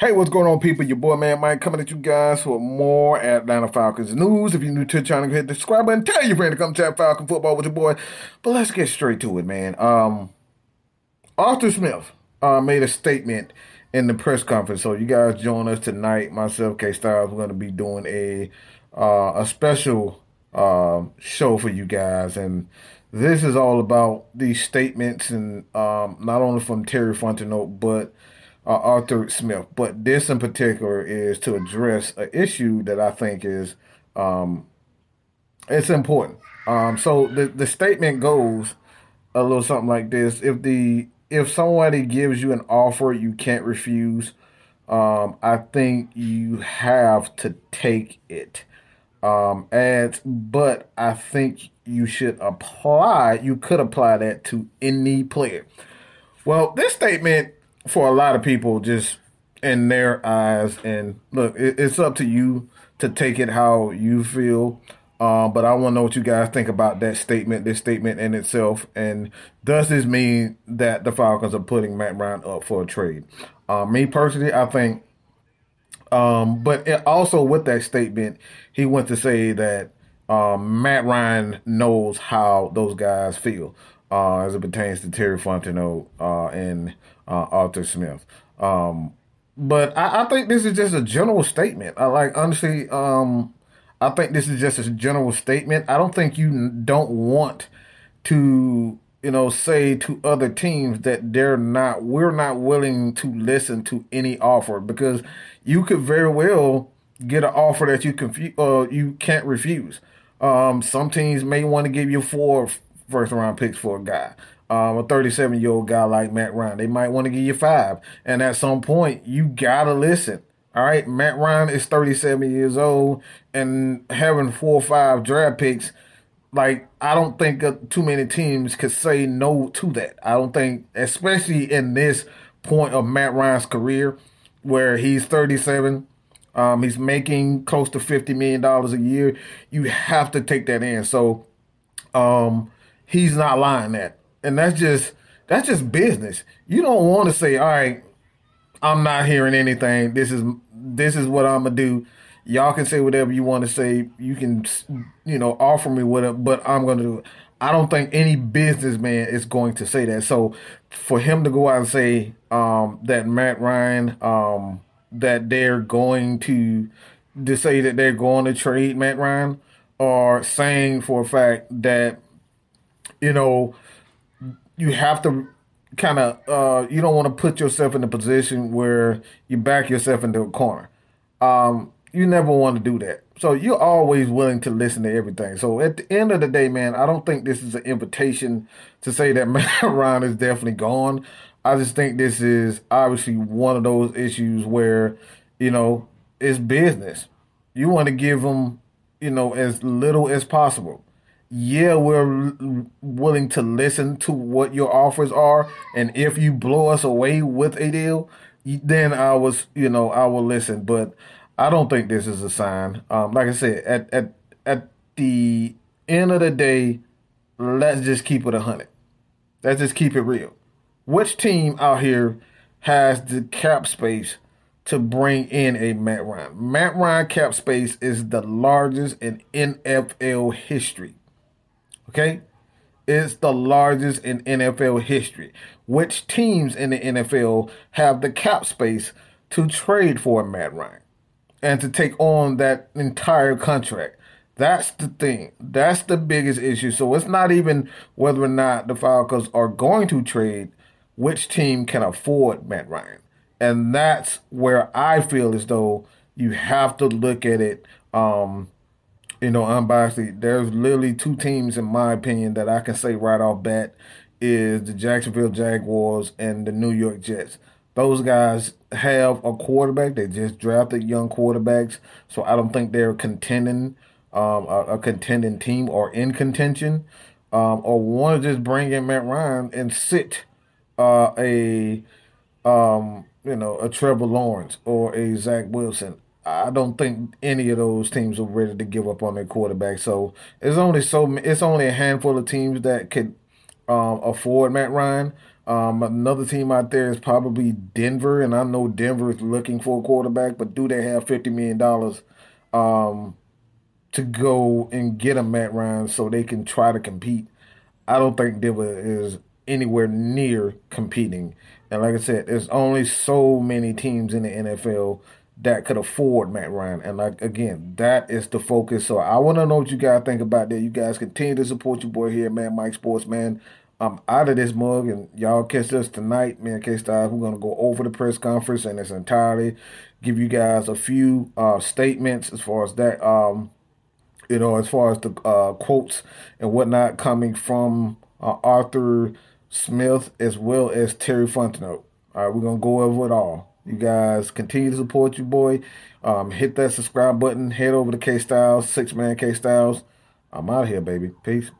Hey, what's going on, people? Your boy, man, Mike, coming at you guys for more Atlanta Falcons news. If you're new to the channel, hit the subscribe button. Tell your friend to come chat Falcon football with your boy. But let's get straight to it, man. Um, Arthur Smith uh, made a statement in the press conference. So you guys join us tonight. Myself, K Styles, we're going to be doing a uh, a special uh, show for you guys, and this is all about these statements, and um, not only from Terry Fontenot, but uh, Arthur Smith. But this in particular is to address an issue that I think is um, it's important. Um, so the the statement goes a little something like this: If the if somebody gives you an offer you can't refuse, um, I think you have to take it. Um, and but I think you should apply. You could apply that to any player. Well, this statement for a lot of people just in their eyes. And look, it, it's up to you to take it how you feel. Um, but I want to know what you guys think about that statement, this statement in itself, and does this mean that the Falcons are putting Matt Ryan up for a trade? Uh, me personally, I think. Um, but also with that statement, he went to say that um, Matt Ryan knows how those guys feel uh, as it pertains to Terry Fontenot uh, and uh, Arthur Smith. Um, but I, I, think this is just a general statement. I like honestly, um, I think this is just a general statement. I don't think you don't want to, you know, say to other teams that they're not, we're not willing to listen to any offer because you could very well get an offer that you can, uh, you can't refuse. Um, some teams may want to give you four first round picks for a guy um, a 37 year old guy like Matt Ryan. They might want to give you five. And at some point, you got to listen. All right. Matt Ryan is 37 years old and having four or five draft picks. Like, I don't think too many teams could say no to that. I don't think, especially in this point of Matt Ryan's career, where he's 37, um, he's making close to $50 million a year. You have to take that in. So, um, he's not lying that and that's just that's just business. You don't want to say, "All right, I'm not hearing anything. This is this is what I'm gonna do." Y'all can say whatever you want to say. You can, you know, offer me whatever, but I'm gonna do it. I don't think any businessman is going to say that. So for him to go out and say um, that Matt Ryan, um, that they're going to, to say that they're going to trade Matt Ryan, or saying for a fact that, you know, you have to kind of uh, you don't want to put yourself in a position where you back yourself into a corner. Um, you never want to do that. So you're always willing to listen to everything. So at the end of the day, man, I don't think this is an invitation to say that Matt Ryan is definitely gone. I just think this is obviously one of those issues where, you know, it's business. You want to give them, you know, as little as possible yeah, we're willing to listen to what your offers are, and if you blow us away with a deal, then I was, you know, I will listen. But I don't think this is a sign. Um, like I said, at at at the end of the day, let's just keep it a hundred. Let's just keep it real. Which team out here has the cap space to bring in a Matt Ryan? Matt Ryan cap space is the largest in NFL history. Okay? It's the largest in NFL history. Which teams in the NFL have the cap space to trade for Matt Ryan and to take on that entire contract? That's the thing. That's the biggest issue. So it's not even whether or not the Falcons are going to trade, which team can afford Matt Ryan. And that's where I feel as though you have to look at it um, you know, unbiasedly, there's literally two teams in my opinion that I can say right off bat is the Jacksonville Jaguars and the New York Jets. Those guys have a quarterback. They just drafted young quarterbacks, so I don't think they're contending um, a, a, contending team or in contention, um, or want to just bring in Matt Ryan and sit uh, a um, you know a Trevor Lawrence or a Zach Wilson. I don't think any of those teams are ready to give up on their quarterback. So it's only so it's only a handful of teams that could um, afford Matt Ryan. Um, another team out there is probably Denver, and I know Denver is looking for a quarterback, but do they have fifty million dollars um, to go and get a Matt Ryan so they can try to compete? I don't think Denver is anywhere near competing. And like I said, there's only so many teams in the NFL that could afford Matt Ryan. And like again, that is the focus. So I want to know what you guys think about that. You guys continue to support your boy here, man, Mike Sports, man. I'm out of this mug, and y'all catch us tonight, man. K Styles, we're gonna go over the press conference and it's entirely give you guys a few uh, statements as far as that, um, you know, as far as the uh, quotes and whatnot coming from uh, Arthur Smith as well as Terry Fontenot. All right, we're gonna go over it all. You guys continue to support your boy. Um, hit that subscribe button. Head over to K Styles, six man K Styles. I'm out here, baby. Peace.